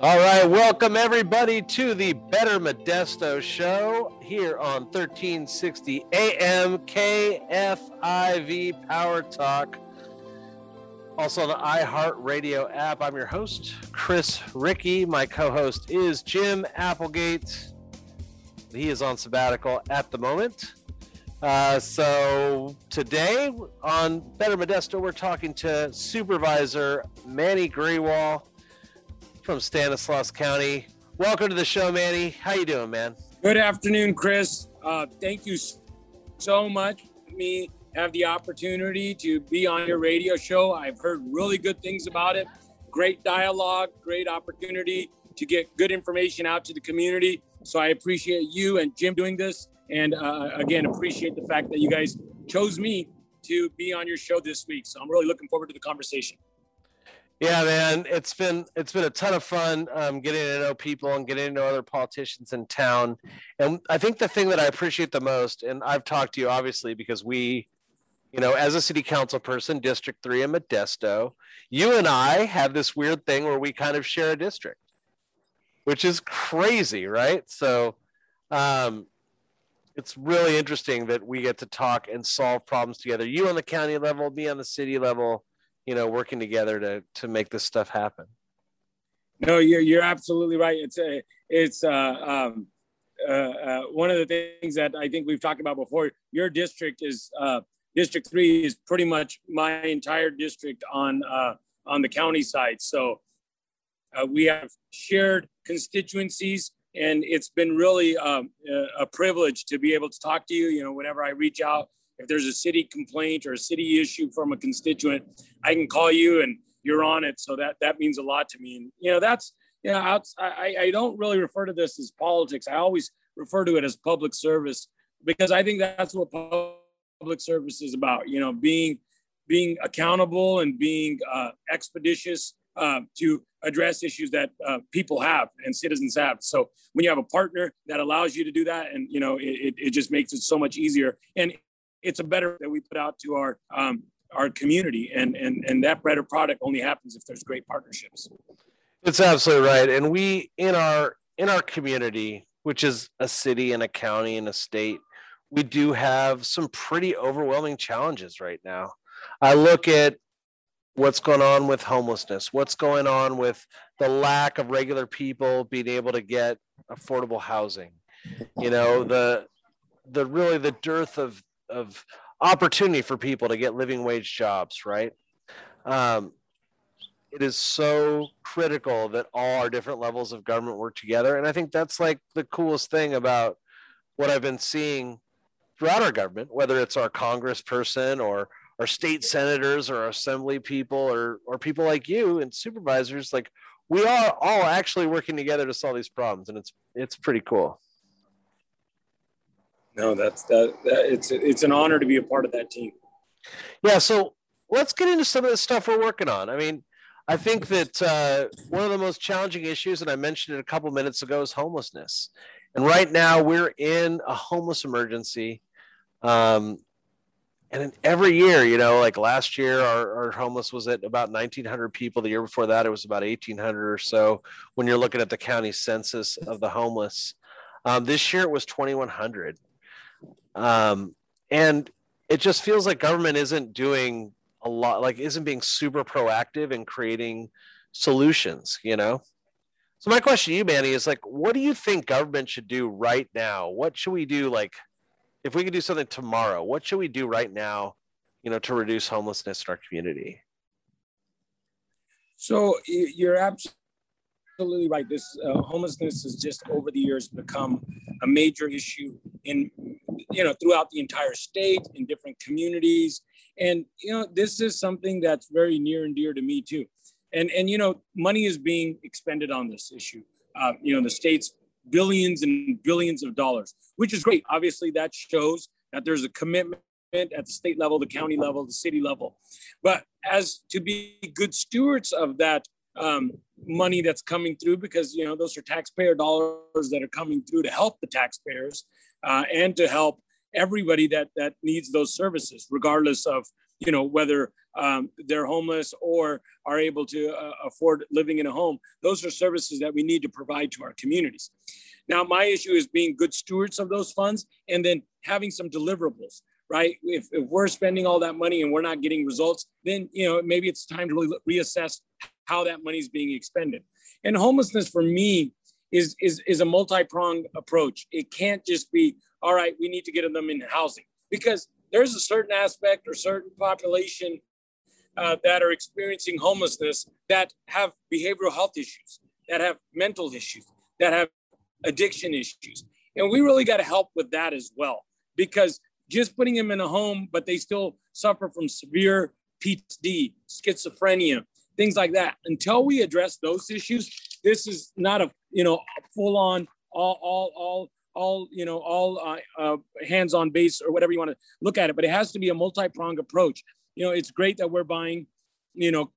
All right, welcome everybody to the Better Modesto show here on 1360 AM KFIV Power Talk. Also on the iHeartRadio app. I'm your host, Chris Ricci. My co host is Jim Applegate. He is on sabbatical at the moment. Uh, so today on Better Modesto, we're talking to Supervisor Mani Grewal from Stanislaus County. Welcome to the show, Mani. How you doing, man? Good afternoon, Chris. Uh, thank you so much. Me have the opportunity to be on your radio show. I've heard really good things about it. Great dialogue, great opportunity to get good information out to the community. So I appreciate you and Jim doing this. And uh, again, appreciate the fact that you guys chose me to be on your show this week. So I'm really looking forward to the conversation. Yeah, man, it's been it's been a ton of fun um, getting to know people and getting to know other politicians in town. And I think the thing that I appreciate the most, and I've talked to you obviously because we, you know, as a city council person, District Three in Modesto, you and I have this weird thing where we kind of share a district, which is crazy, right? So, um, it's really interesting that we get to talk and solve problems together. You on the county level, me on the city level you know working together to to make this stuff happen no you're you're absolutely right it's a it's uh, um, uh, uh, one of the things that I think we've talked about before. Your district is uh, District Three is pretty much my entire district on uh, on the county side. So uh, we have shared constituencies, and it's been really um, a privilege to be able to talk to you. You know, whenever I reach out if there's a city complaint or a city issue from a constituent, I can call you and you're on it. So that that means a lot to me. And you know, that's you know, I, I don't really refer to this as politics. I always refer to it as public service because I think that's what public service is about. You know, being being accountable and being uh, expeditious uh, to address issues that uh, people have and citizens have. So when you have a partner that allows you to do that, and you know, it, it just makes it so much easier. And it's a better that we put out to our um, our community. And and and that better product only happens if there's great partnerships. It's absolutely right. And we in our in our community which is a city and a county and a state we do have some pretty overwhelming challenges right now. I look at what's going on with homelessness what's going on with the lack of regular people being able to get affordable housing. You know the the really the dearth of of opportunity for people to get living wage jobs, right? Um, it is so critical that all our different levels of government work together. And I think that's like the coolest thing about what I've been seeing throughout our government, whether it's our congressperson or our state senators or assembly people or, or people like you and supervisors, like we are all actually working together to solve these problems. And it's, it's pretty cool. No, that's that, that it's it's an honor to be a part of that team. Yeah, so let's get into some of the stuff we're working on. I mean, I think that uh, one of the most challenging issues, and I mentioned it a couple minutes ago, is homelessness. And right now, we're in a homeless emergency. Um, and every year, you know, like last year, our, our homeless was at about 1,900 people. The year before that, it was about 1,800 or so. When you're looking at the county census of the homeless, um, this year it was 2,100. Um, and it just feels like government isn't doing a lot, like isn't being super proactive in creating solutions, you know? So my question to you, Mani, is like, what do you think government should do right now? What should we do? Like, if we could do something tomorrow, what should we do right now, you know, to reduce homelessness in our community? So you're absolutely absolutely right. This uh, homelessness has just over the years become a major issue in, you know, throughout the entire state, in different communities. And, you know, this is something that's very near and dear to me too. And, and you know, money is being expended on this issue. Uh, you know, the state's billions and billions of dollars, which is great. Obviously, that shows that there's a commitment at the state level, the county level, the city level. But as to be good stewards of that um, money that's coming through because you know those are taxpayer dollars that are coming through to help the taxpayers uh, and to help everybody that that needs those services regardless of you know, whether um, they're homeless or are able to uh, afford living in a home. Those are services that we need to provide to our communities. Now, my issue is being good stewards of those funds and then having some deliverables, right? If, if we're spending all that money and we're not getting results, then, you know, maybe it's time to really reassess how that money is being expended. And homelessness for me is, is, is a multi-pronged approach. It can't just be, all right, we need to get them in housing because there's a certain aspect or certain population uh, that are experiencing homelessness that have behavioral health issues, that have mental issues, that have addiction issues. And we really got to help with that as well, because just putting them in a home, but they still suffer from severe PTSD, schizophrenia, things like that. Until we address those issues, this is not a you know full on all all all all you know all uh, uh, hands on base or whatever you want to look at it. But it has to be a multi pronged approach. You know, it's great that we're buying you know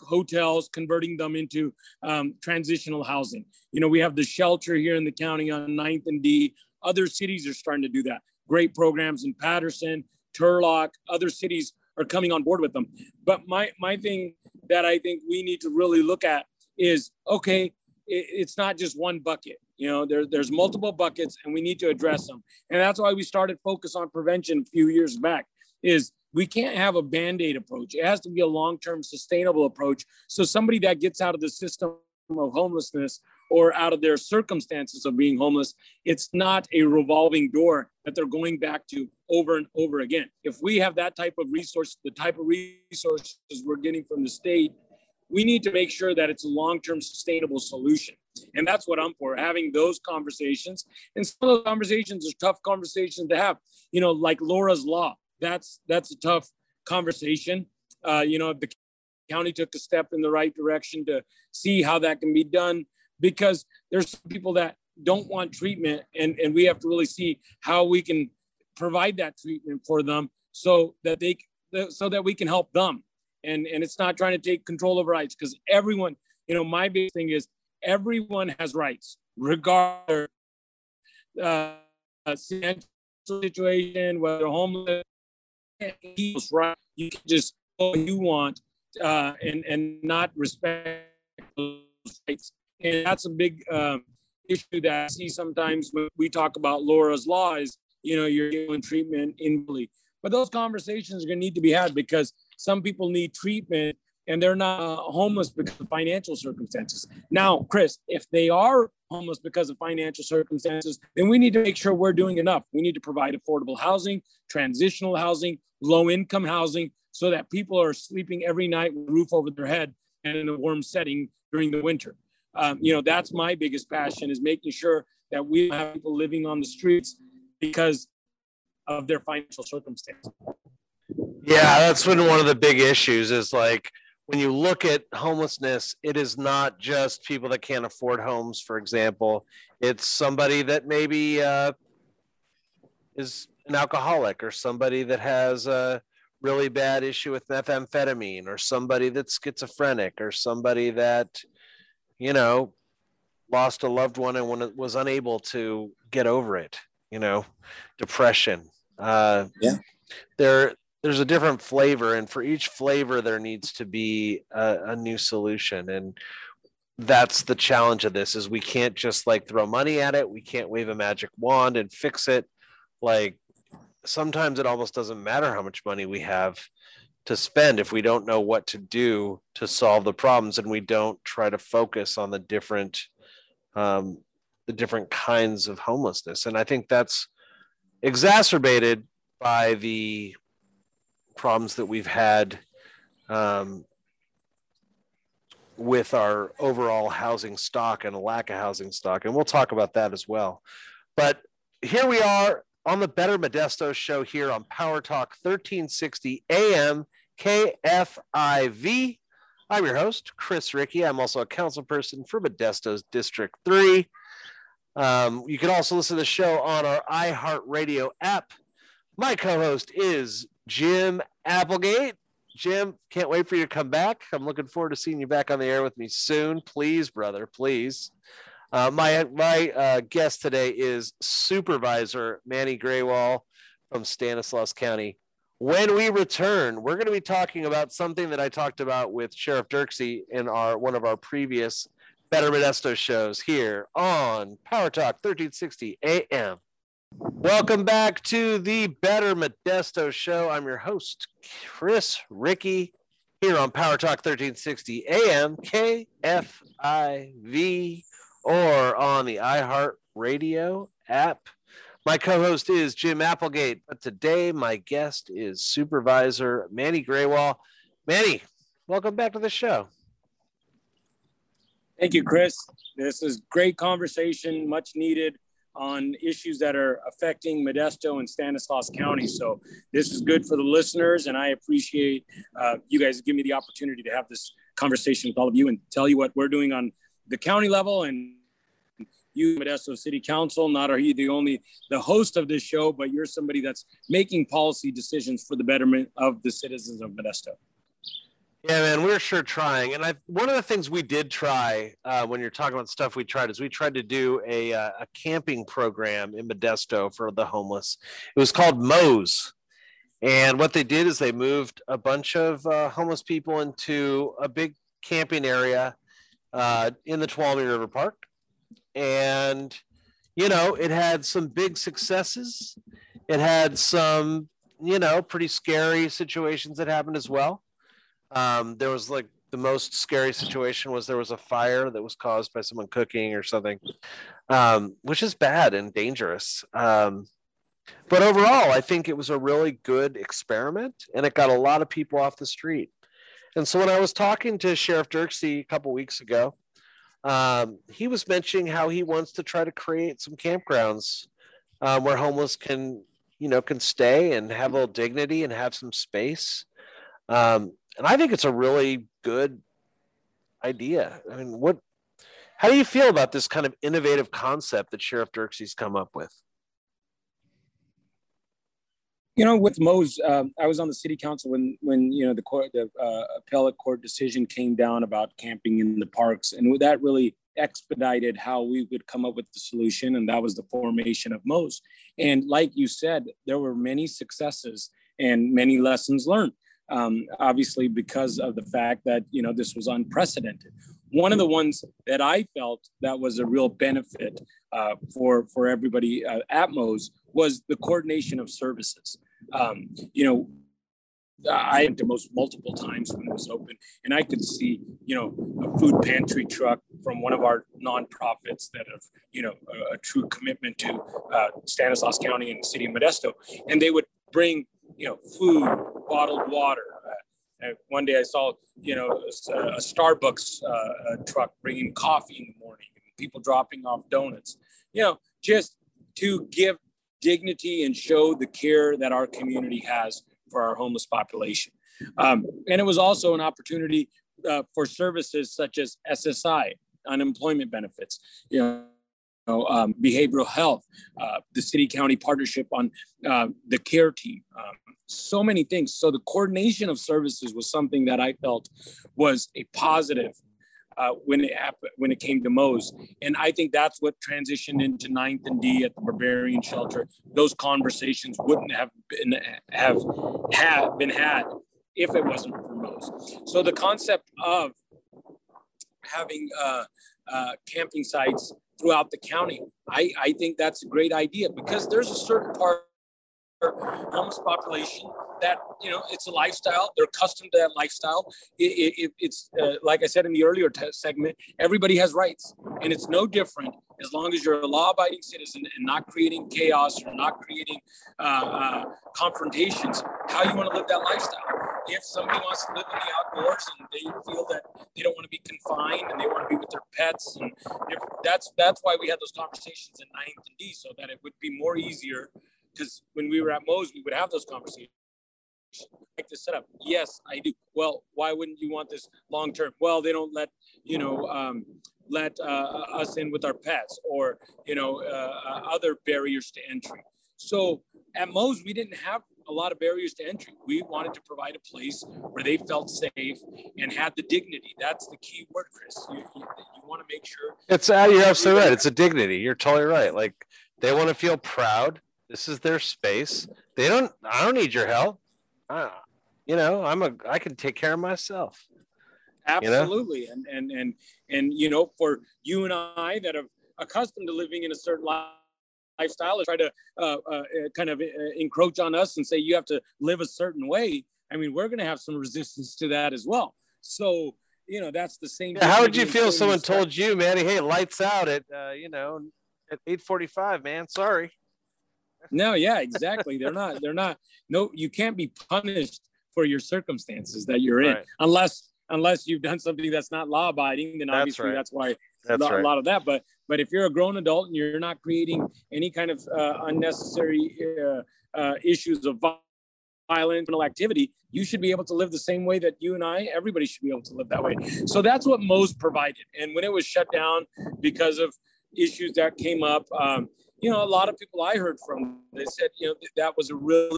hotels, converting them into um, transitional housing. You know, we have the shelter here in the county on 9th and D. Other cities are starting to do that. Great programs in Patterson, Turlock, other cities are coming on board with them. But my my thing that I think we need to really look at is okay, it's not just one bucket. You know, there, there's multiple buckets and we need to address them. And that's why we started focus on prevention a few years back is we can't have a band-aid approach. It has to be a long-term sustainable approach. So somebody that gets out of the system of homelessness or out of their circumstances of being homeless, it's not a revolving door that they're going back to over and over again. If we have that type of resource, the type of resources we're getting from the state, we need to make sure that it's a long-term sustainable solution. And that's what I'm for, having those conversations. And some of those conversations are tough conversations to have, you know, like Laura's Law that's that's a tough conversation. Uh, you know, the county took a step in the right direction to see how that can be done because there's people that don't want treatment and, and we have to really see how we can provide that treatment for them so that they so that we can help them and and it's not trying to take control of rights because everyone you know my big thing is everyone has rights regardless uh, situation whether homeless right. You can just you want uh, and and not respect those rights. And that's a big um, issue that I see sometimes when we talk about Laura's law is, you know, you're giving treatment in But those conversations are going to need to be had because some people need treatment and they're not uh, homeless because of financial circumstances. Now, Chris, if they are homeless because of financial circumstances, then we need to make sure we're doing enough. We need to provide affordable housing, transitional housing, low income housing, so that people are sleeping every night with a roof over their head and in a warm setting during the winter. Um, you know, that's my biggest passion is making sure that we have people living on the streets because of their financial circumstances. Yeah, that's been one of the big issues is like when you look at homelessness, it is not just people that can't afford homes, for example. It's somebody that maybe uh, is an alcoholic or somebody that has a really bad issue with methamphetamine or somebody that's schizophrenic or somebody that, you know, lost a loved one and was unable to get over it, you know, depression. Uh, yeah. There, there's a different flavor and for each flavor there needs to be a, a, new solution and that's the challenge of this is we can't just like throw money at it we can't wave a magic wand and fix it like sometimes it almost doesn't matter how much money we have to spend if we don't know what to do to solve the problems and we don't try to focus on the different um, the different kinds of homelessness and i think that's exacerbated by the problems that we've had um, with our overall housing stock and a lack of housing stock. And we'll talk about that as well. But here we are on the Better Modesto show here on Power Talk 1360 AM KFIV. I'm your host, Chris Ricci. I'm also a council person for Modesto's District 3. Um, you can also listen to the show on our iHeartRadio app. My co host is Jim Applegate. Jim, can't wait for you to come back. I'm looking forward to seeing you back on the air with me soon. Please, brother, please. Uh, my my uh, guest today is Supervisor Mani Grewal from Stanislaus County. When we return, we're going to be talking about something that I talked about with Sheriff Dirkse in our one of our previous Better Modesto shows here on Power Talk 1360 AM. Welcome back to the Better Modesto show. I'm your host, Chris Ricci, here on Power Talk 1360 AM, KFIV, or on the iHeart Radio app. My co host is Jim Applegate, but today my guest is Supervisor Mani Grewal. Mani, welcome back to the show. Thank you, Chris. This is great conversation, much needed on issues that are affecting Modesto and Stanislaus County. So this is good for the listeners, and I appreciate uh, you guys give me the opportunity to have this conversation with all of you and tell you what we're doing on the county level and you modesto city council not are you the only the host of this show but you're somebody that's making policy decisions for the betterment of the citizens of modesto yeah, man, we're sure trying. And I one of the things we did try uh, when you're talking about stuff we tried is we tried to do a uh, a camping program in Modesto for the homeless. It was called MOES. And what they did is they moved a bunch of uh, homeless people into a big camping area uh, in the Tuolumne River Park. And, you know, it had some big successes. It had some, you know, pretty scary situations that happened as well. Um, there was like the most scary situation was there was a fire that was caused by someone cooking or something, um, which is bad and dangerous. Um, but overall, I think it was a really good experiment and it got a lot of people off the street. And so when I was talking to Sheriff Dirkse a couple weeks ago, um, he was mentioning how he wants to try to create some campgrounds um, where homeless can, you know, can stay and have a little dignity and have some space. Um, and I think it's a really good idea. I mean, what? How do you feel about this kind of innovative concept that Sheriff Dirkse's come up with? You know, with MOES, um, I was on the city council when when you know the court, the uh, appellate court decision came down about camping in the parks, and that really expedited how we would come up with the solution, and that was the formation of MOES. And like you said, there were many successes and many lessons learned um, obviously because of the fact that you know this was unprecedented. One of the ones that I felt that was a real benefit uh, for for everybody uh, at MOES was the coordination of services. Um, you know, I went to MOES multiple times when it was open, and I could see, you know, a food pantry truck from one of our nonprofits that have, you know, a, a true commitment to uh, Stanislaus County and the city of Modesto, and they would bring you know, food, bottled water. Uh, one day I saw, you know, a, a Starbucks uh, a truck bringing coffee in the morning, people dropping off donuts. You know, just to give dignity and show the care that our community has for our homeless population. Um, and it was also an opportunity uh, for services such as SSI, unemployment benefits. You know, um, behavioral health, uh, the city county partnership on uh, the care team, um, so many things. So the coordination of services was something that I felt was a positive uh, when it happened, when it came to MOES, and I think that's what transitioned into Ninth and D at the Berberian Shelter. Those conversations wouldn't have been have had been had if it wasn't for MOES. So the concept of having uh, uh, camping sites throughout the county. I, I think that's a great idea because there's a certain part homeless population that you know it's a lifestyle. They're accustomed to that lifestyle. It, it, it's uh, like i said in the earlier segment everybody has rights and it's no different as long as you're a law-abiding citizen and not creating chaos or not creating uh, uh, confrontations how you want to live that lifestyle. If somebody wants to live in the outdoors and they feel that they don't want to be confined and they want to be with their pets and that's that's why we had those conversations in ninth and d so that it would be more easier because when we were at MOES, we would have those conversations. Like the setup, yes, I do. Well, why wouldn't you want this long term? Well, they don't let you know um, let uh, us in with our pets or you know uh, uh, other barriers to entry. So at MOES, we didn't have a lot of barriers to entry. We wanted to provide a place where they felt safe and had the dignity. That's the key word, Chris. You, you, you want to make sure. It's uh, you're absolutely right. It's a dignity. You're totally right. Like they want to feel proud this is their space. They don't. I don't need your help. uh, you know, I'm a I can take care of myself. Absolutely, you know? and and and and you know, for you and I that have accustomed to living in a certain lifestyle, try to uh, uh, kind of uh, encroach on us and say you have to live a certain way. I mean, we're going to have some resistance to that as well. So you know, that's the same. Yeah, how would you feel? Someone told you, Mani, hey, lights out at uh, you know at eight forty-five, man. Sorry. No, yeah, exactly. they're not. They're not. No, you can't be punished for your circumstances that you're in, right. unless unless you've done something that's not law abiding. Then obviously that's, right. that's why that's a, right. a lot of that. But but if you're a grown adult and you're not creating any kind of uh, unnecessary uh, uh, issues of violent criminal activity, you should be able to live the same way that you and I, everybody should be able to live that way. So that's what MOES provided. And when it was shut down because of issues that came up, um, you know, a lot of people I heard from, they said, you know, that was a really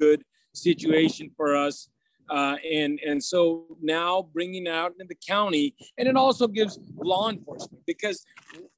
good situation for us. Uh, and and so now bringing out in the county, and it also gives law enforcement because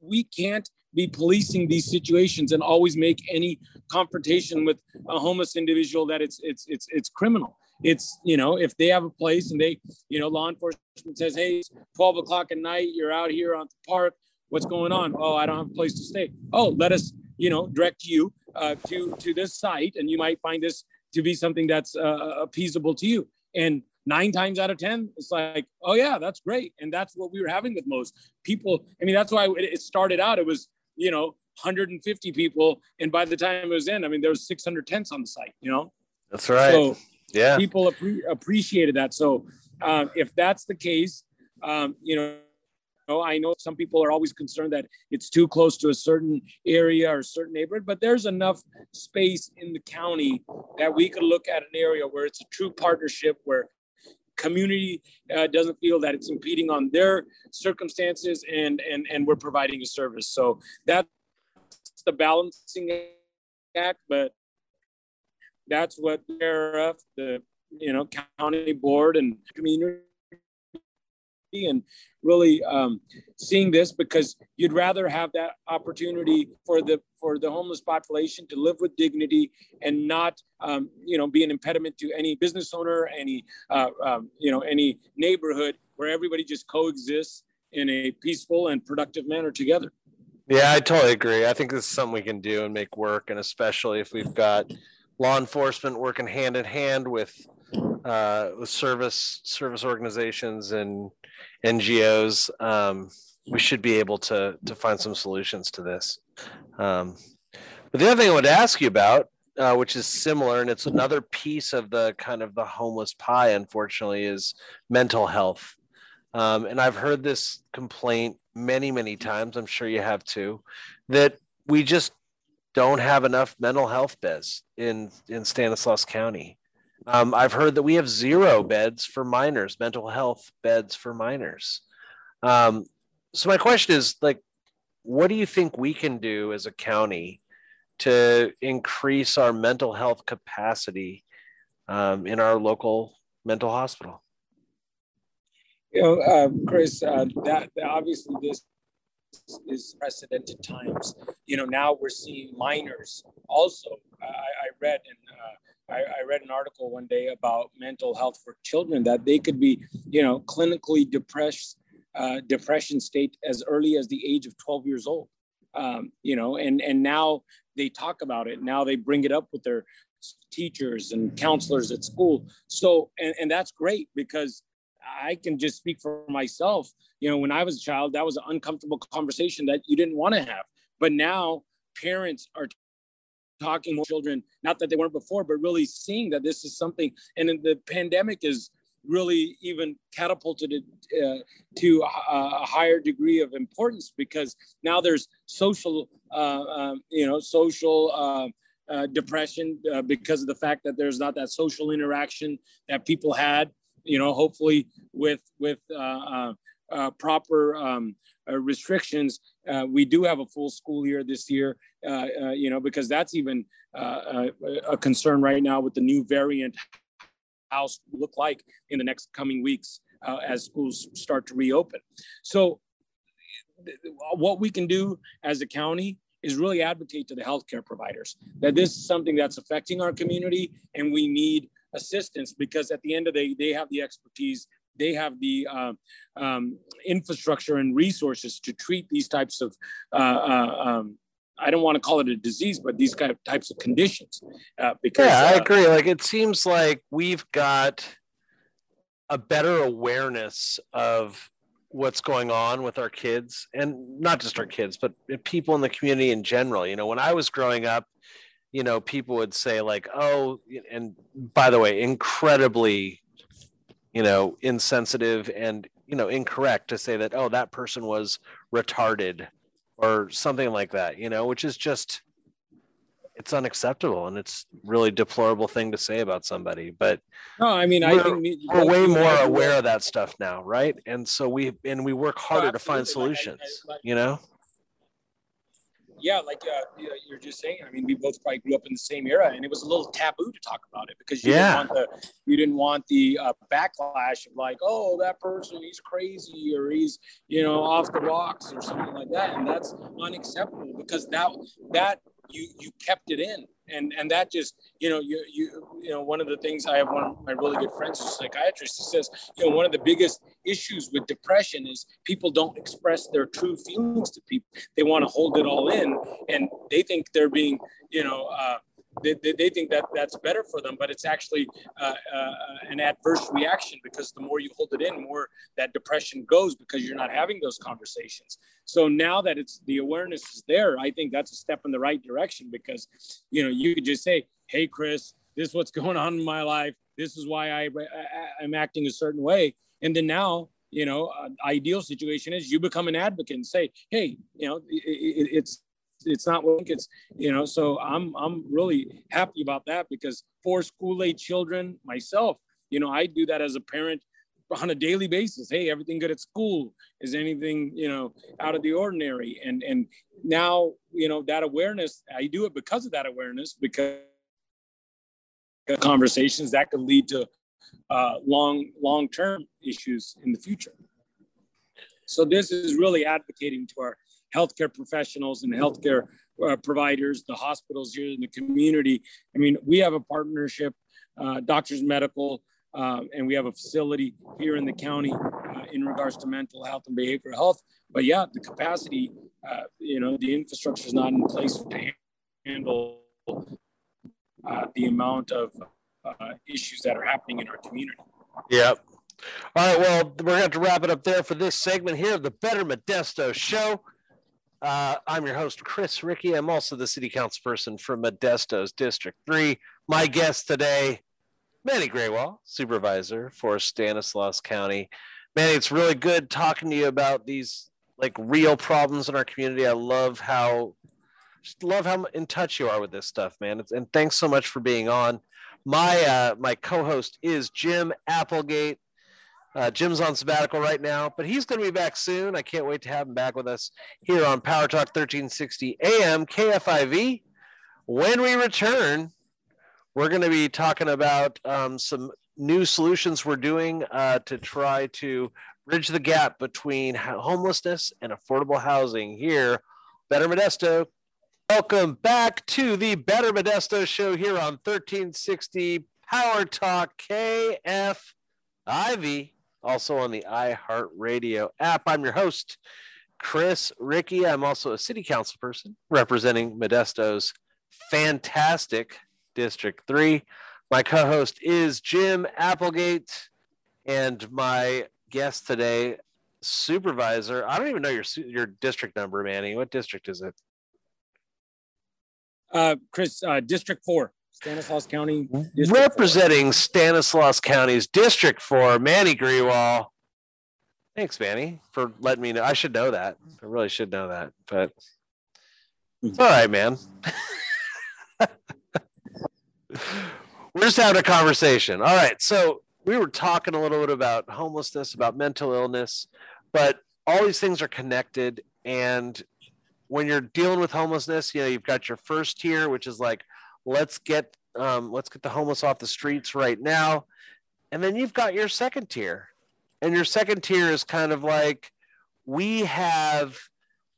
we can't be policing these situations and always make any confrontation with a homeless individual that it's it's it's it's criminal. It's you know if they have a place and they you know law enforcement says hey it's 12 o'clock at night you're out here on the park what's going on oh I don't have a place to stay oh let us you know direct you uh, to to this site and you might find this to be something that's uh, appeasable to you. And nine times out of ten it's like oh yeah that's great. And that's what we were having with most people. I mean that's why it started out it was you know 150 people. And by the time it was in i mean there was 600 tents on the site you know? That's right. So yeah. people appre- appreciated that. So um, if that's the case um, you know I know some people are always concerned that it's too close to a certain area or certain neighborhood, but there's enough space in the county that we could look at an area where it's a true partnership where community uh, doesn't feel that it's impeding on their circumstances and and and we're providing a service. So that's the balancing act but that's what they're the you know county board and community and really um, seeing this because you'd rather have that opportunity for the for the homeless population to live with dignity and not um, you know be an impediment to any business owner any uh, um, you know any neighborhood where everybody just coexists in a peaceful and productive manner together. Yeah i totally agree. I think this is something we can do and make work and especially if we've got law enforcement working hand in hand with uh, with service service organizations and NGOs, um, we should be able to to find some solutions to this. Um, but the other thing I want to ask you about, uh, which is similar, and it's another piece of the kind of the homeless pie, unfortunately, is mental health. Um, and I've heard this complaint many, many times. I'm sure you have too, that we just don't have enough mental health beds in in Stanislaus County. Um, I've heard that we have zero beds for minors, mental health beds for minors. Um, so my question is like, what do you think we can do as a county to increase our mental health capacity um, in our local mental hospital? You know, uh, Chris, uh, that, that obviously this is precedented times. You know, now we're seeing minors also. I, I read in uh, I, I, read an article one day about mental health for children that they could be, you know, clinically depressed, uh, depression state as early as the age of 12 years old. Um, you know, and and now they talk about it. Now they bring it up with their teachers and counselors at school. So, and, and that's great because I can just speak for myself. You know, when I was a child, that was an uncomfortable conversation that you didn't want to have. But now parents are talking with children, not that they weren't before, but really seeing that this is something. And the pandemic is really even catapulted it uh, to a, a, higher degree of importance because now there's social, uh, um, you know, social uh, uh depression uh, because of the fact that there's not that social interaction that people had. You know, hopefully with with uh, proper um, restrictions, we do have a full school year this year, uh, uh, you know, because that's even uh, a concern right now with the new variant. How look like in the next coming weeks as schools start to reopen. So, what we can do as a county is really advocate to the healthcare providers that this is something that's affecting our community and we need assistance because at the end of the day, they have the expertise, they have the uh, um, infrastructure and resources to treat these types of uh, uh, um, I don't want to call it a disease, but these kind of types of conditions. Uh, because yeah, I uh, agree. Like it seems like we've got a better awareness of what's going on with our kids, and not just our kids, but people in the community in general. You know, when I was growing up, you know, people would say like, "Oh," and by the way, incredibly, you know, insensitive and you know incorrect to say that, "Oh, that person was retarded." or something like that, you know, which is just it's unacceptable and it's really deplorable thing to say about somebody. But no, I mean, I think we're way more aware of that stuff now, right? And so we and we work harder oh, to find solutions, like I, I, like, you know yeah, like uh, you're just saying. I mean, we both probably grew up in the same era, and it was a little taboo to talk about it because you yeah. didn't want the you didn't want the uh, backlash of like, oh, that person he's crazy or he's you know off the rocks or something like that, and that's unacceptable because that that you you kept it in and and that just you know you you you know one of the things i have one of my really good friends who's a psychiatrist he says you know one of the biggest issues with depression is people don't express their true feelings to people. They want to hold it all in and they think they're being you know uh, they, they, they, think that that's better for them, but it's actually uh, uh, an adverse reaction because the more you hold it in, more that depression goes because you're not having those conversations. So now that it's the awareness is there, I think that's a step in the right direction because, you know, you could just say, "Hey, Chris, this is what's going on in my life. This is why I, I am acting a certain way," and then now you know, ideal situation is you become an advocate and say, hey, you know, it, it, it's it's not what it's you know so i'm i'm really happy about that because for school age children myself you know i do that as a parent on a daily basis. Hey everything good at school? Is anything you know out of the ordinary? And and now you know that awareness i do it because of that awareness because conversations that could lead to uh, long long term issues in the future. So this is really advocating to our healthcare professionals and healthcare uh, providers, the hospitals here in the community. I mean, we have a partnership, uh, Doctors Medical, uh, and we have a facility here in the county uh, in regards to mental health and behavioral health. But yeah, the capacity, uh, you know, the infrastructure is not in place to handle uh, the amount of issues that are happening in our community. Yep. All right, well, we're going to have to wrap it up there for this segment here of the Better Modesto Show. Uh, I'm your host, Chris Ricci. I'm also the city council person from Modesto's District 3. My guest today, Mani Grewal, supervisor for Stanislaus County. Mani, it's really good talking to you about these like real problems in our community. I love how just love how in touch you are with this stuff, man. And thanks so much for being on. My uh, my co-host is Jim Applegate. Uh, Jim's on sabbatical right now, but he's going to be back soon. I can't wait to have him back with us here on Power Talk 1360 AM KFIV. When we return, we're going to be talking about um, some new solutions we're doing uh, to try to bridge the gap between homelessness and affordable housing here. Better Modesto. Welcome back to the Better Modesto show here on 1360 Power Talk KFIV also on the iHeartRadio app. I'm your host, Chris Ricci. I'm also a city council person representing Modesto's fantastic District 3. My co host is Jim Applegate, and my guest today, supervisor. I don't even know your your district number, Mani. What district is it? Uh, Chris, uh, District 4. Stanislaus County. District Representing four. Stanislaus County's District 4, Mani Grewal. Thanks, Mani, for letting me know. I should know that. I really should know that, but it's all right, man. We're just having a conversation. All right. So we were talking a little bit about homelessness, about mental illness, but all these things are connected. And when you're dealing with homelessness, you know, you've got your first tier, which is like let's get um, let's get the homeless off the streets right now and then you've got your second tier and your second tier is kind of like we have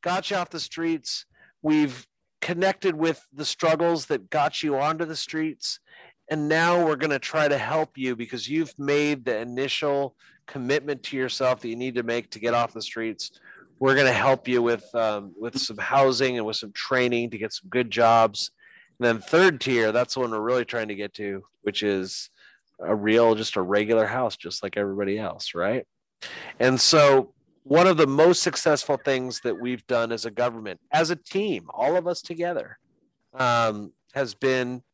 got you off the streets we've connected with the struggles that got you onto the streets And now we're going to try to help you because you've made the initial commitment to yourself that you need to make to get off the streets. We're going to help you with um, with some housing and with some training to get some good jobs. And then third tier, that's the one we're really trying to get to, which is a real, just a regular house, just like everybody else, right? And so one of the most successful things that we've done as a government, as a team, all of us together, um, has been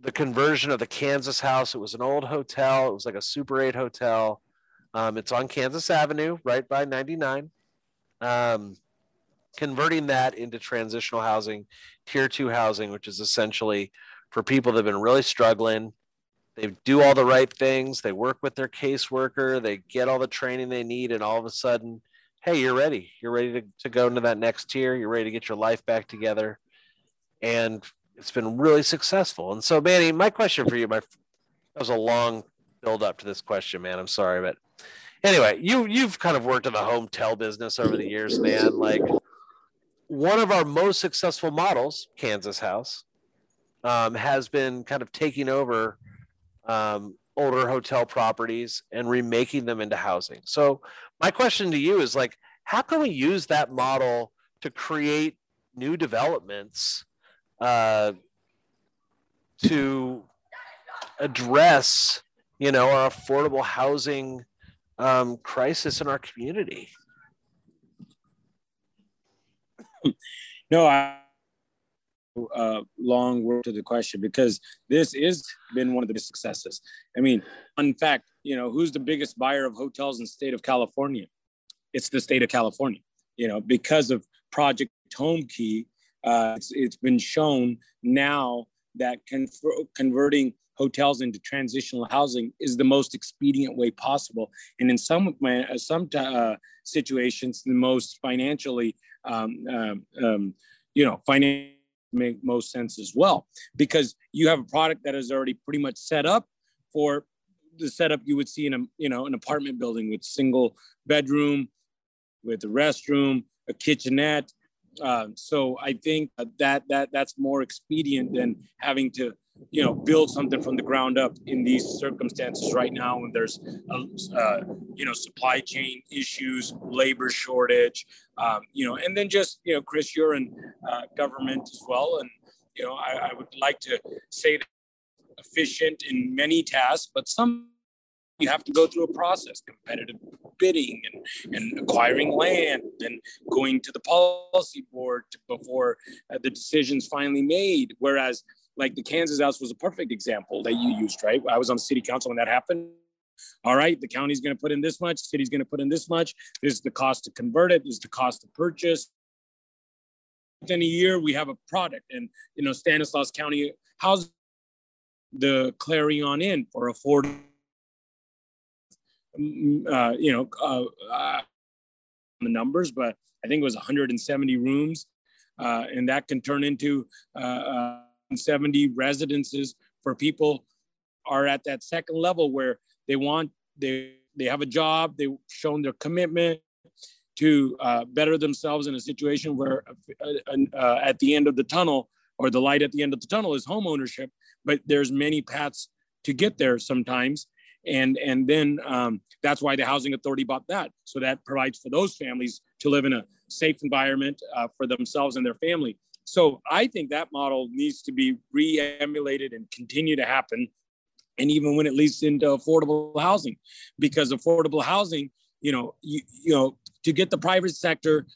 the conversion of the Kansas house. It was an old hotel. It was like a Super 8 hotel. Um, it's on Kansas Avenue, right by 99. Um, converting that into transitional housing, tier two housing, which is essentially for people that have been really struggling. They do all the right things. They work with their caseworker. They get all the training they need. And all of a sudden, hey, you're ready. You're ready to, to go into that next tier. You're ready to get your life back together. And it's been really successful. And so, Mani, my question for you, my that was a long build up to this question, man. I'm sorry, but anyway, you you've kind of worked in the home tel business over the years, man. Like one of our most successful models, Kansas House, um, has been kind of taking over um, older hotel properties and remaking them into housing. So my question to you is like, how can we use that model to create new developments uh, to address, you know, our affordable housing um, crisis in our community? No, I uh, long word to the question because this is been one of the successes. I mean, in fact, you know, who's the biggest buyer of hotels in the state of California? It's the state of California. You know, because of Project Homekey, uh, it's, it's been shown now that con- converting hotels into transitional housing is the most expedient way possible, and in some uh, some uh, situations, the most financially, um, um, um, you know, financially make most sense as well. Because you have a product that is already pretty much set up for the setup you would see in a you know an apartment building with single bedroom with a restroom a kitchenette. Uh, so i think that that that's more expedient than having to you know build something from the ground up in these circumstances right now when there's a, uh, you know supply chain issues labor shortage um, you know and then just you know chris you're in uh, government as well. And you know I, I would like to say efficient in many tasks but some you have to go through a process competitive bidding and, and acquiring land and going to the policy board before uh, the decision's finally made. Whereas like the Kansas house was a perfect example that you used, right? I was on the city council when that happened. All right, the county's going to put in this much, city's going to put in this much. This is the cost to convert it. This is the cost to purchase. Within a year, we have a product, and you know, Stanislaus County how's the Clarion Inn for affordable. Mm, uh, you know, uh, uh, the numbers, but I think it was 170 rooms, uh, and that can turn into uh, uh, 70 residences for people are at that second level where they want they they have a job they've shown their commitment to uh, better themselves in a situation where uh, uh, at the end of the tunnel or the light at the end of the tunnel is home ownership but there's many paths to get there sometimes. And and then um, that's why the housing authority bought that. So that provides for those families to live in a safe environment uh, for themselves and their family so I think that model needs to be re-emulated and continue to happen. And even when it leads into affordable housing, because affordable housing, you know, you, you know, to get the private sector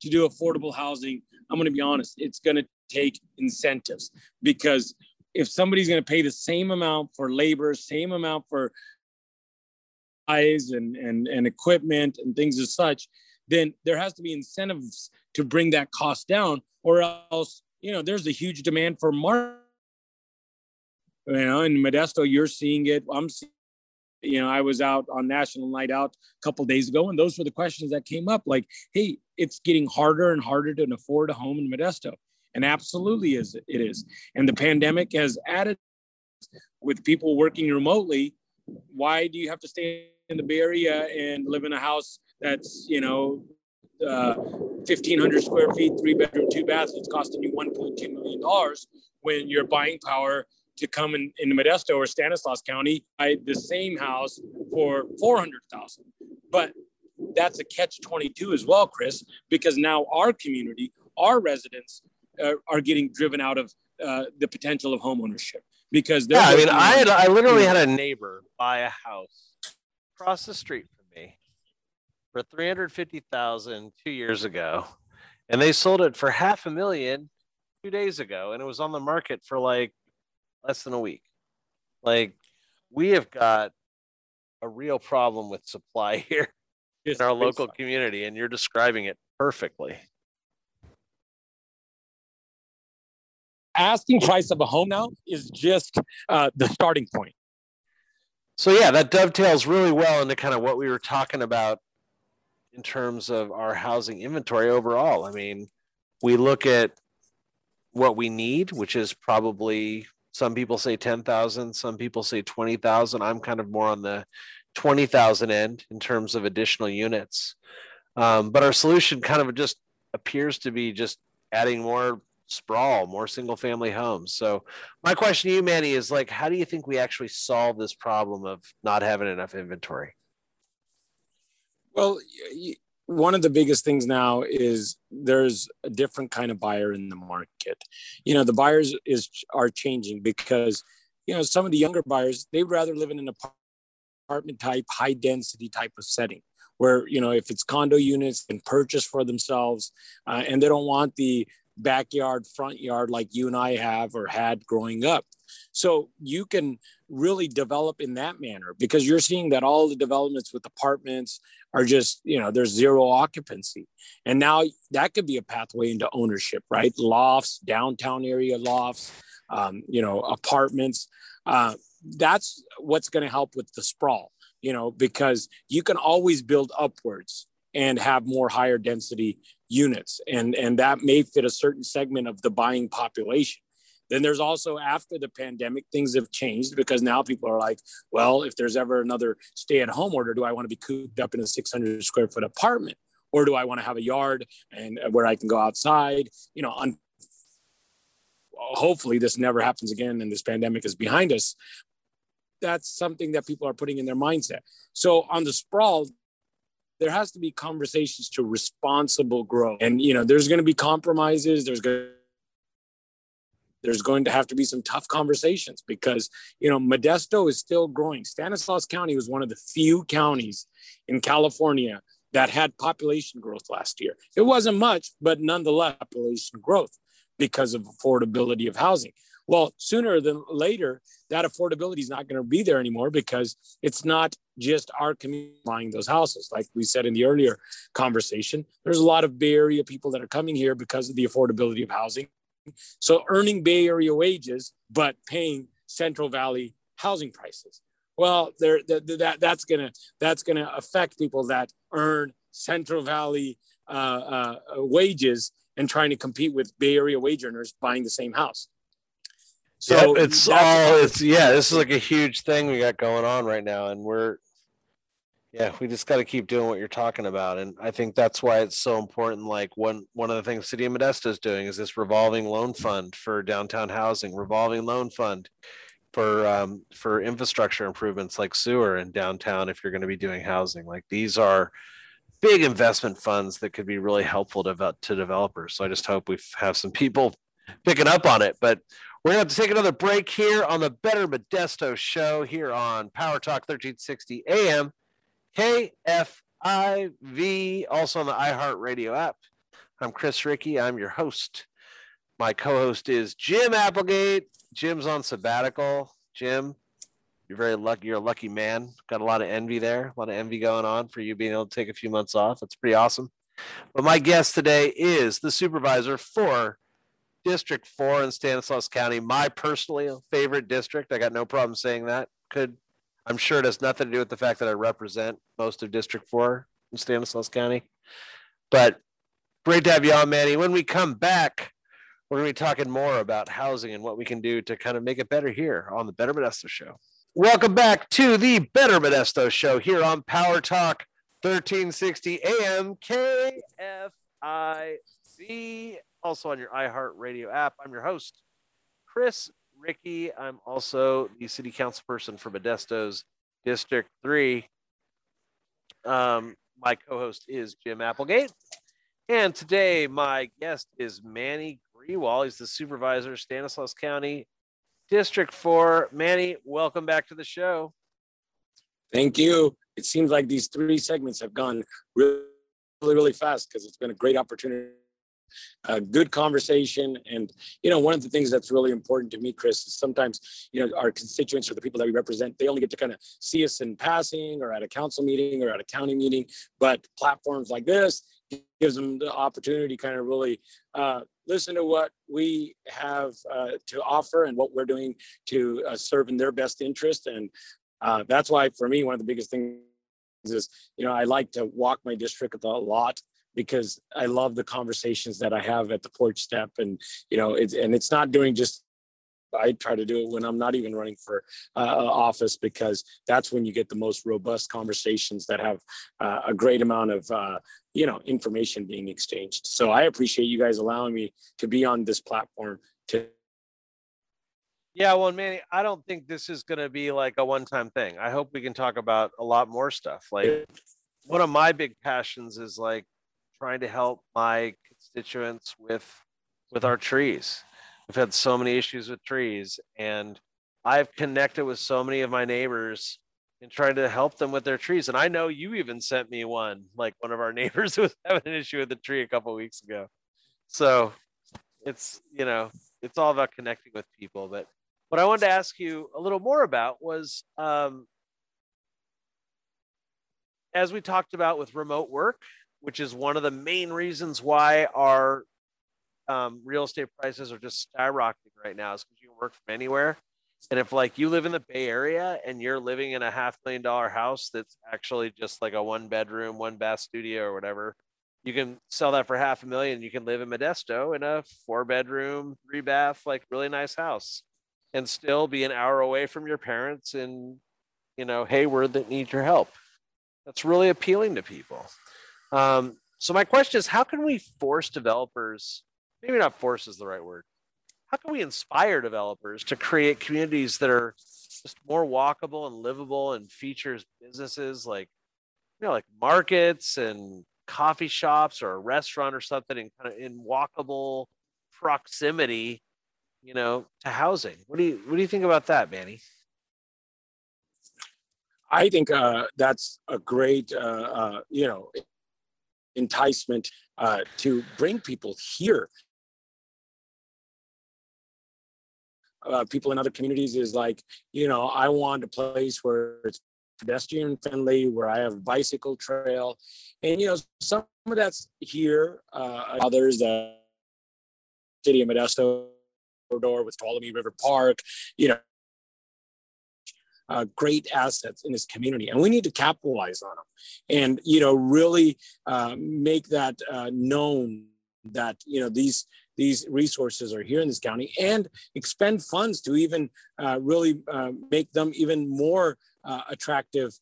to do affordable housing, I'm going to be honest, it's going to take incentives because if somebody's going to pay the same amount for labor, same amount for eyes and, and, and equipment and things as such, then there has to be incentives to bring that cost down or else you know there's a huge demand for market you know in modesto you're seeing it. I'm seeing you know i was out on national night out a couple days ago and those were the questions that came up like hey it's getting harder and harder to afford a home in modesto and absolutely is it is. And the pandemic has added with people working remotely why do you have to stay in the bay area and live in a house that's you know uh, 1,500 square feet, three bedroom, two baths, it's costing you 1.2 million dollars when your buying power to come in, in Modesto or Stanislaus County, buy the same house for 400,000. But that's a catch 22 as well, Chris, because now our community, our residents uh, are getting driven out of uh, the potential of homeownership because yeah, I mean, I had, I literally had a neighbor buy a house across the street for 350,000 two years ago and they sold it for half a million two days ago and it was on the market for like less than a week. Like we have got a real problem with supply here in our local community, and you're describing it perfectly. Asking price of a home now is just uh, the starting point. So yeah, that dovetails really well into kind of what we were talking about in terms of our housing inventory overall. I mean, we look at what we need, which is probably some people say 10,000, some people say 20,000. I'm kind of more on the 20,000 end in terms of additional units. Um, but our solution kind of just appears to be just adding more sprawl, more single family homes. So my question to you, Mani, is like, how do you think we actually solve this problem of not having enough inventory? Well, one of the biggest things now is there's a different kind of buyer in the market. You know, the buyers is are changing because you know some of the younger buyers they'd rather live in an apartment type, high density type of setting where you know if it's condo units and purchase for themselves, uh, and they don't want the backyard, front yard like you and I have or had growing up. So you can really develop in that manner because you're seeing that all the developments with apartments are just, you know, there's zero occupancy. And now that could be a pathway into ownership, right? Lofts, downtown area lofts, um, you know, apartments. Uh, that's what's going to help with the sprawl, you know, because you can always build upwards and have more higher density units and and that may fit a certain segment of the buying population. Then there's also after the pandemic things have changed because now people are like well if there's ever another stay at home order do i want to be cooped up in a 600 square foot apartment? Or do i want to have a yard and uh, where i can go outside? You know un- hopefully this never happens again and this pandemic is behind us. That's something that people are putting in their mindset. So on the sprawl there has to be conversations to responsible growth. And you know there's going to be compromises there's going there's going to have to be some tough conversations because you know modesto is still growing. Stanislaus county was one of the few counties in california that had population growth last year. It wasn't much but nonetheless population growth because of affordability of housing well, sooner than later, that affordability is not going to be there anymore because it's not just our community buying those houses. Like we said in the earlier conversation, there's a lot of Bay Area people that are coming here because of the affordability of housing. So earning Bay Area wages, but paying Central Valley housing prices. Well, there that, that that's gonna that's gonna affect people that earn Central Valley uh, uh, wages and trying to compete with Bay Area wage earners buying the same house. So yeah, it's all it's yeah, this is like a huge thing we got going on right now, and we're yeah, we just got to keep doing what you're talking about, and I think that's why it's so important. Like one one of the things City of Modesto is doing is this revolving loan fund for downtown housing, revolving loan fund for um, for infrastructure improvements like sewer in downtown. If you're going to be doing housing, like these are big investment funds that could be really helpful to to developers. So I just hope we have some people picking up on it, but we're going to have to take another break here on the Better Modesto show here on Power Talk 1360 AM, KFIV, also on the iHeartRadio app. I'm Chris Ricci. I'm your host. My co host is Jim Applegate. Jim's on sabbatical. Jim, you're very lucky. You're a lucky man. Got a lot of envy there, a lot of envy going on for you being able to take a few months off. That's pretty awesome. But my guest today is the supervisor for District 4 in Stanislaus County, my personally favorite district. I got no problem saying that. Could I'm sure it has nothing to do with the fact that I represent most of District 4 in Stanislaus County. But great to have you on, Mani. When we come back, we're going to be talking more about housing and what we can do to kind of make it better here on the Better Modesto Show. Welcome back to the Better Modesto Show here on Power Talk 1360 AM KFIV also on your iHeartRadio app. I'm your host, Chris Ricci. I'm also the city council person for Modesto's District 3. Um, my co host is Jim Applegate. And today, my guest is Mani Grewal. He's the supervisor, Stanislaus County, District 4. Mani, welcome back to the show. Thank you. It seems like these three segments have gone really, really, really fast because it's been a great opportunity a good conversation. And, you know, one of the things that's really important to me, Chris, is sometimes, you know, our constituents or the people that we represent, they only get to kind of see us in passing or at a council meeting or at a county meeting. But platforms like this gives them the opportunity kind of really uh, listen to what we have uh, to offer and what we're doing to uh, serve in their best interest. And uh, that's why, for me, one of the biggest things is, you know, I like to walk my district a lot because I love the conversations that I have at the porch step, and you know, it's and it's not doing just. I try to do it when I'm not even running for uh, office because that's when you get the most robust conversations that have uh, a great amount of uh, you know information being exchanged. So I appreciate you guys allowing me to be on this platform to yeah, well, Mani, I don't think this is going to be like a one-time thing. I hope we can talk about a lot more stuff. Like one of my big passions is like trying to help my constituents with with our trees. We've had so many issues with trees, and I've connected with so many of my neighbors and trying to help them with their trees. And I know you even sent me one, like one of our neighbors was having an issue with the tree a couple weeks ago. So it's you know it's all about connecting with people. But what I wanted to ask you a little more about was um, as we talked about with remote work which is one of the main reasons why our um, real estate prices are just skyrocketing right now is because you can work from anywhere. And if like you live in the Bay Area and you're living in a half million dollar house that's actually just like a one bedroom, one bath studio or whatever, you can sell that for half a million. You can live in Modesto in a four bedroom, three bath, like really nice house and still be an hour away from your parents in, you know, Hayward that need your help. That's really appealing to people. Um, so my question is, how can we force developers? Maybe not force is the right word. How can we inspire developers to create communities that are just more walkable and livable and features businesses like, you know, like markets and coffee shops or a restaurant or something in kind of in walkable proximity, you know, to housing. What do you what do you think about that, Mani? I think uh, that's a great, uh, uh, you know, enticement uh, to bring people here. Uh, people in other communities is like, you know, I want a place where it's pedestrian friendly, where I have a bicycle trail, and you know, some of that's here. Uh, others, uh, city of Modesto corridor with Tuolumne River Park, you know, uh, great assets in this community, and we need to capitalize on them, and you know really uh, make that uh, known that you know these these resources are here in this county, and expend funds to even uh, really uh, make them even more uh, attractive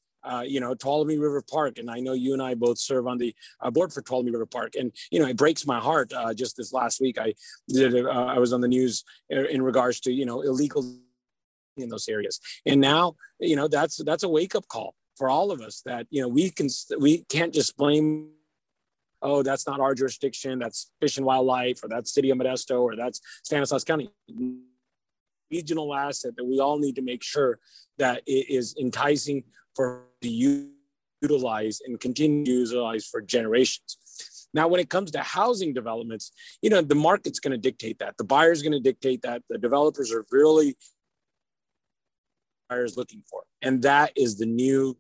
you know, Tuolumne River Park. And I know you and I both serve on the board for Tuolumne River Park. And, you know, it breaks my heart. Just this last week, I did, I was on the news in regards to, you know, illegal in those areas. And now, you know, that's that's a wake up call for all of us that you know we can we can't just blame. Oh, that's not our jurisdiction. That's Fish and Wildlife, or that's City of Modesto, or that's Stanislaus County. Regional asset that we all need to make sure that it is enticing for to utilize and continue to utilize for generations. Now, when it comes to housing developments, you know, the market's going to dictate that. The buyer's going to dictate that. The developers are really is looking for. And that is the new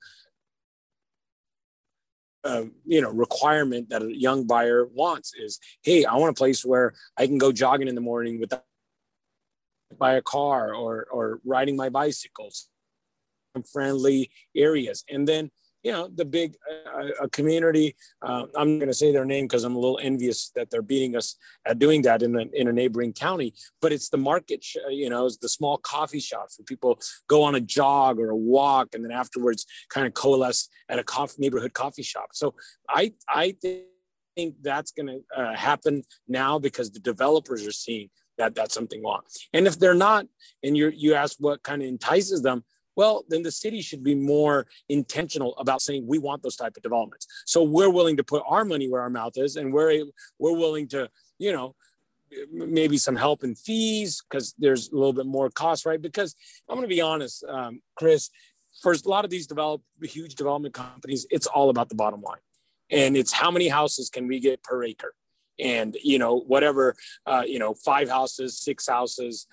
uh, you know requirement that a young buyer wants is hey i want a place where i can go jogging in the morning without buy a car or or riding my bicycles friendly areas and then you know the big uh, a community uh, i'm going to say their name because i'm a little envious that they're beating us at doing that in a, in a neighboring county but it's the market sh- you know it's the small coffee shops where people go on a jog or a walk and then afterwards kind of coalesce at a coffee, neighborhood coffee shop so i i think that's going to uh, happen now because the developers are seeing that that's something wrong. And if they're not, and you you ask what kind of entices them, well, then the city should be more intentional about saying we want those type of developments. So we're willing to put our money where our mouth is, and we're we're willing to, you know, maybe some help in fees because there's a little bit more cost, right? Because I'm going to be honest, um, Chris, for a lot of these develop huge development companies, it's all about the bottom line, and it's how many houses can we get per acre, and you know whatever, uh, you know, five houses, six houses,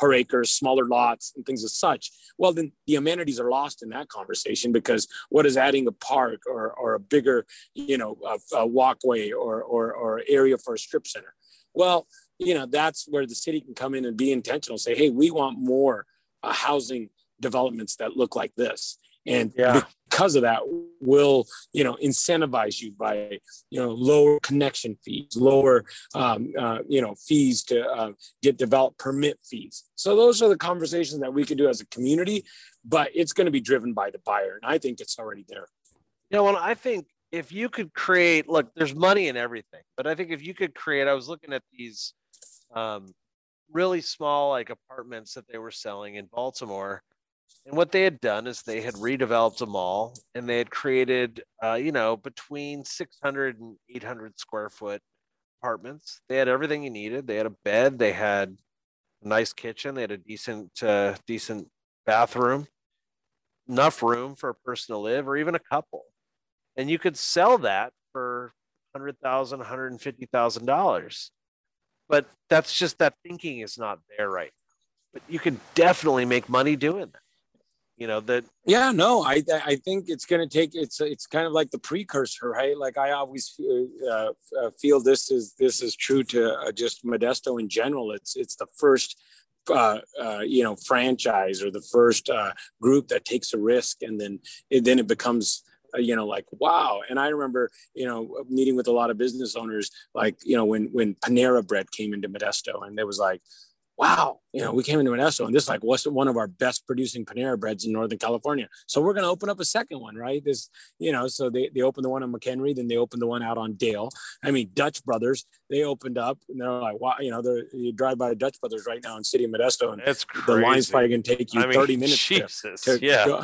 per acre, smaller lots, and things as such. Well, then the amenities are lost in that conversation because what is adding a park or, or a bigger, you know, a, a walkway or, or, or area for a strip center? Well, you know, that's where the city can come in and be intentional, say, hey, we want more uh, housing developments that look like this and yeah. Because of that will you know incentivize you by you know lower connection fees lower um, uh, you know fees to uh, get developed permit fees. So those are the conversations that we can do as a community but it's going to be driven by the buyer and i think it's already there. You know well i think if you could create look there's money in everything but i think if you could create i was looking at these um, really small like apartments that they were selling in baltimore and what they had done is they had redeveloped a mall and they had created, uh, you know, between 600 and 800 square foot apartments. They had everything you needed. They had a bed. They had a nice kitchen. They had a decent, uh, decent bathroom, enough room for a person to live or even a couple. And you could sell that for $100,000, $150,000. But that's just that thinking is not there right now. But you can definitely make money doing that you know that yeah no i i think it's going to take it's it's kind of like the precursor right? Like i always uh, uh, feel this is this is true to uh, just modesto in general. It's it's the first uh, uh, you know franchise or the first uh, group that takes a risk and then it, then it becomes you know like wow. And i remember you know meeting with a lot of business owners like you know when when panera bread came into modesto and there was like wow, you know, we came into an Modesto and this is like was one of our best producing Panera breads in Northern California. So we're going to open up a second one, right? This, you know, so they, they opened the one on McHenry, then they opened the one out on Dale. I mean, Dutch Brothers, they opened up and they're like, wow, you know, you drive by Dutch Brothers right now in City of Modesto and That's the line's probably going to take you I mean, 30 minutes Jesus, to, to yeah. Go,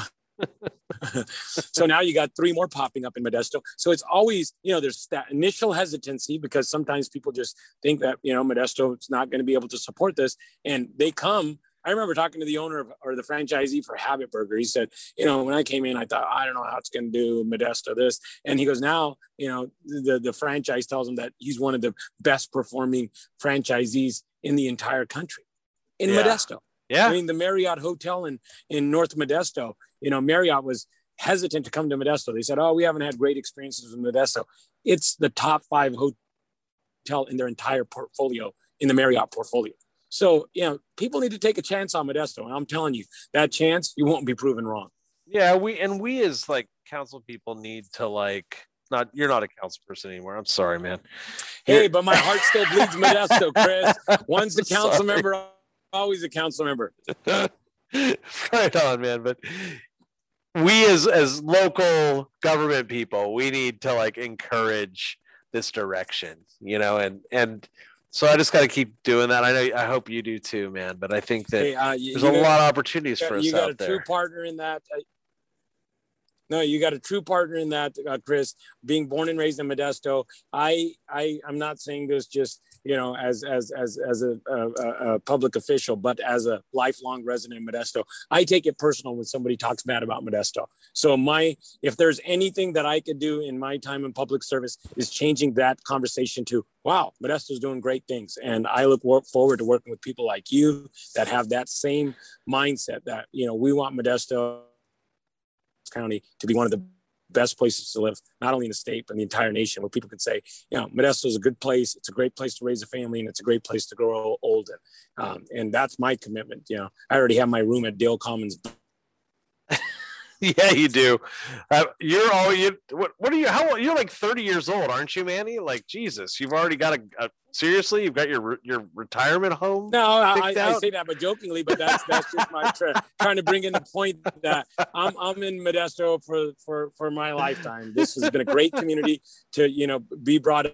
so now you got three more popping up in Modesto. So it's always, you know, there's that initial hesitancy because sometimes people just think that, you know, Modesto is not going to be able to support this. And they come. I remember talking to the owner of, or the franchisee for Habit Burger. He said, you know, when I came in, I thought, I don't know how it's going to do Modesto this. And he goes, now, you know, the, the franchise tells him that he's one of the best performing franchisees in the entire country in yeah. Modesto. Yeah. I mean, the Marriott Hotel in, in North Modesto, you know, Marriott was hesitant to come to Modesto. They said, oh, we haven't had great experiences with Modesto. It's the top five hotel in their entire portfolio, in the Marriott portfolio. So, you know, people need to take a chance on Modesto. And I'm telling you, that chance, you won't be proven wrong. Yeah, we and we as like council people need to like not you're not a council person anymore. I'm sorry, man. Hey, you're... but my heart still bleeds Modesto, Chris. Once the council sorry. member, always a council member. right on, man. But we as as local government people, we need to like encourage this direction, you know, and and so I just got to keep doing that. I know I hope you do too, man. But I think that hey, uh, you, there's you a got, lot of opportunities for us you got a true partner in that. No, you got a true partner in that, uh, Chris. Being born and raised in Modesto, I, I, I'm not saying this just you know as as as as a, a, a, public official, but as a lifelong resident in Modesto, I take it personal when somebody talks bad about Modesto. So my, if there's anything that I could do in my time in public service, is changing that conversation to, wow, Modesto's doing great things, and I look forward to working with people like you that have that same mindset that you know we want Modesto County to be one of the best places to live, not only in the state, but in the entire nation, where people can say, you know, Modesto is a good place. It's a great place to raise a family and it's a great place to grow old in. Um, and that's my commitment. You know, I already have my room at Dale Commons yeah, you do. Uh, you're all you. What, what are you? How old? you're like 30 years old, aren't you, Mani? Like Jesus, you've already got a, a seriously. You've got your your retirement home. No, I, I, say that, but jokingly. But that's that's just my tra- trying to bring in the point that I'm I'm in Modesto for for for my lifetime. This has been a great community to you know be brought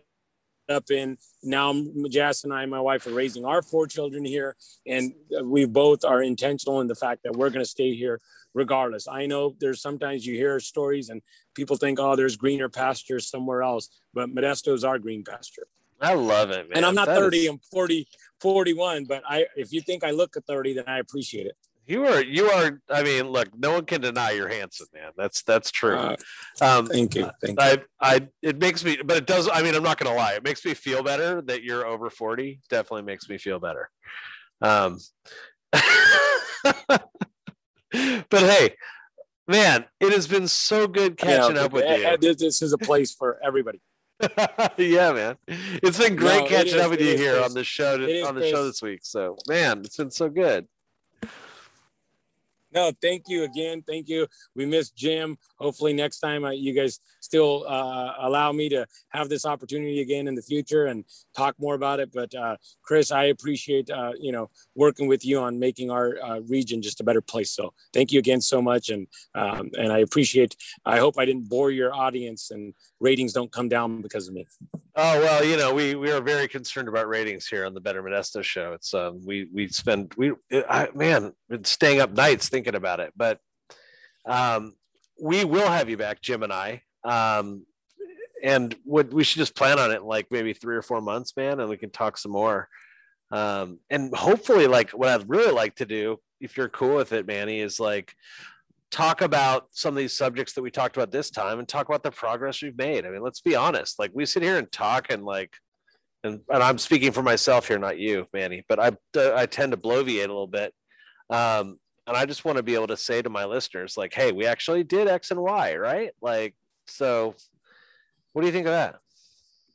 up in now Jess and I, my wife, are raising our four children here, and we both are intentional in the fact that we're going to stay here regardless. I know there's sometimes you hear stories and people think, oh, there's greener pastures somewhere else, but Modesto is our green pasture. I love it, man. And I'm not that 30, is... I'm 40, 41, but I if you think I look at 30, then I appreciate it. You are, you are. I mean, look, no one can deny you're handsome, man. That's that's true. Uh, um, thank you. Thank I, you. I, it makes me, but it does. I mean, I'm not gonna lie. It makes me feel better that you're over 40. Definitely makes me feel better. Um, but hey, man, it has been so good catching up with you. This, this is a place for everybody. yeah, man, it's been great no, catching is, up with you here on the show on the show this week. So, man, it's been so good no, thank you again. Thank you. We miss Jim. Hopefully, next time uh, you guys still uh, allow me to have this opportunity again in the future and talk more about it. But uh, Chris, I appreciate uh, you know working with you on making our uh, region just a better place. So thank you again so much, and um, and I appreciate. I hope I didn't bore your audience and ratings don't come down because of me. Oh well, you know we we are very concerned about ratings here on the Better Modesto show. It's um we we spend we I, man been staying up nights thinking about it, but um we will have you back, Jim and I. Um, and would we should just plan on it like maybe three or four months, man, and we can talk some more. Um, and hopefully, like what I'd really like to do, if you're cool with it, Mani, is like talk about some of these subjects that we talked about this time and talk about the progress we've made. I mean, let's be honest. Like we sit here and talk and like, and, and I'm speaking for myself here, not you, Mani, but I, I tend to bloviate a little bit. Um, and I just want to be able to say to my listeners, like, Hey, we actually did X and Y, right? Like, so what do you think of that?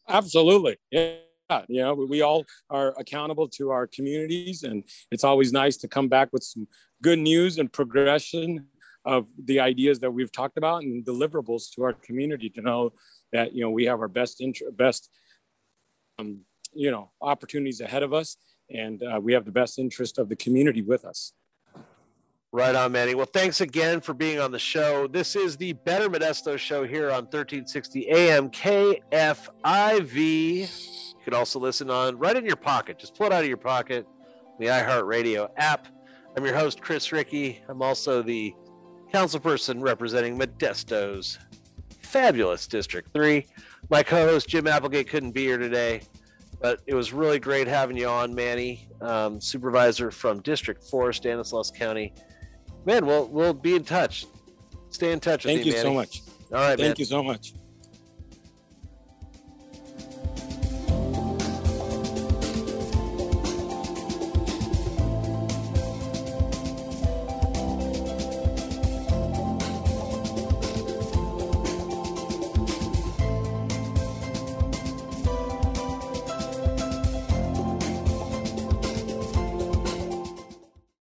Absolutely. Yeah. You know, we all are accountable to our communities, and it's always nice to come back with some good news and progression of the ideas that we've talked about and deliverables to our community to know that you know we have our best interest best um, you know opportunities ahead of us and uh, we have the best interest of the community with us right on mani. Well thanks again for being on the show. This is the better modesto show here on 1360 am kfiv you can also listen on right in your pocket. Just pull it out of your pocket the iheartradio app. I'm your host chris ricci i'm also the councilperson representing Modesto's fabulous District 3. My co host Jim Applegate couldn't be here today, but it was really great having you on, Mani, um, supervisor from District 4, Stanislaus County. Man, we'll, we'll be in touch. Stay in touch with Thank you, so much. All right, Thank man. you so much.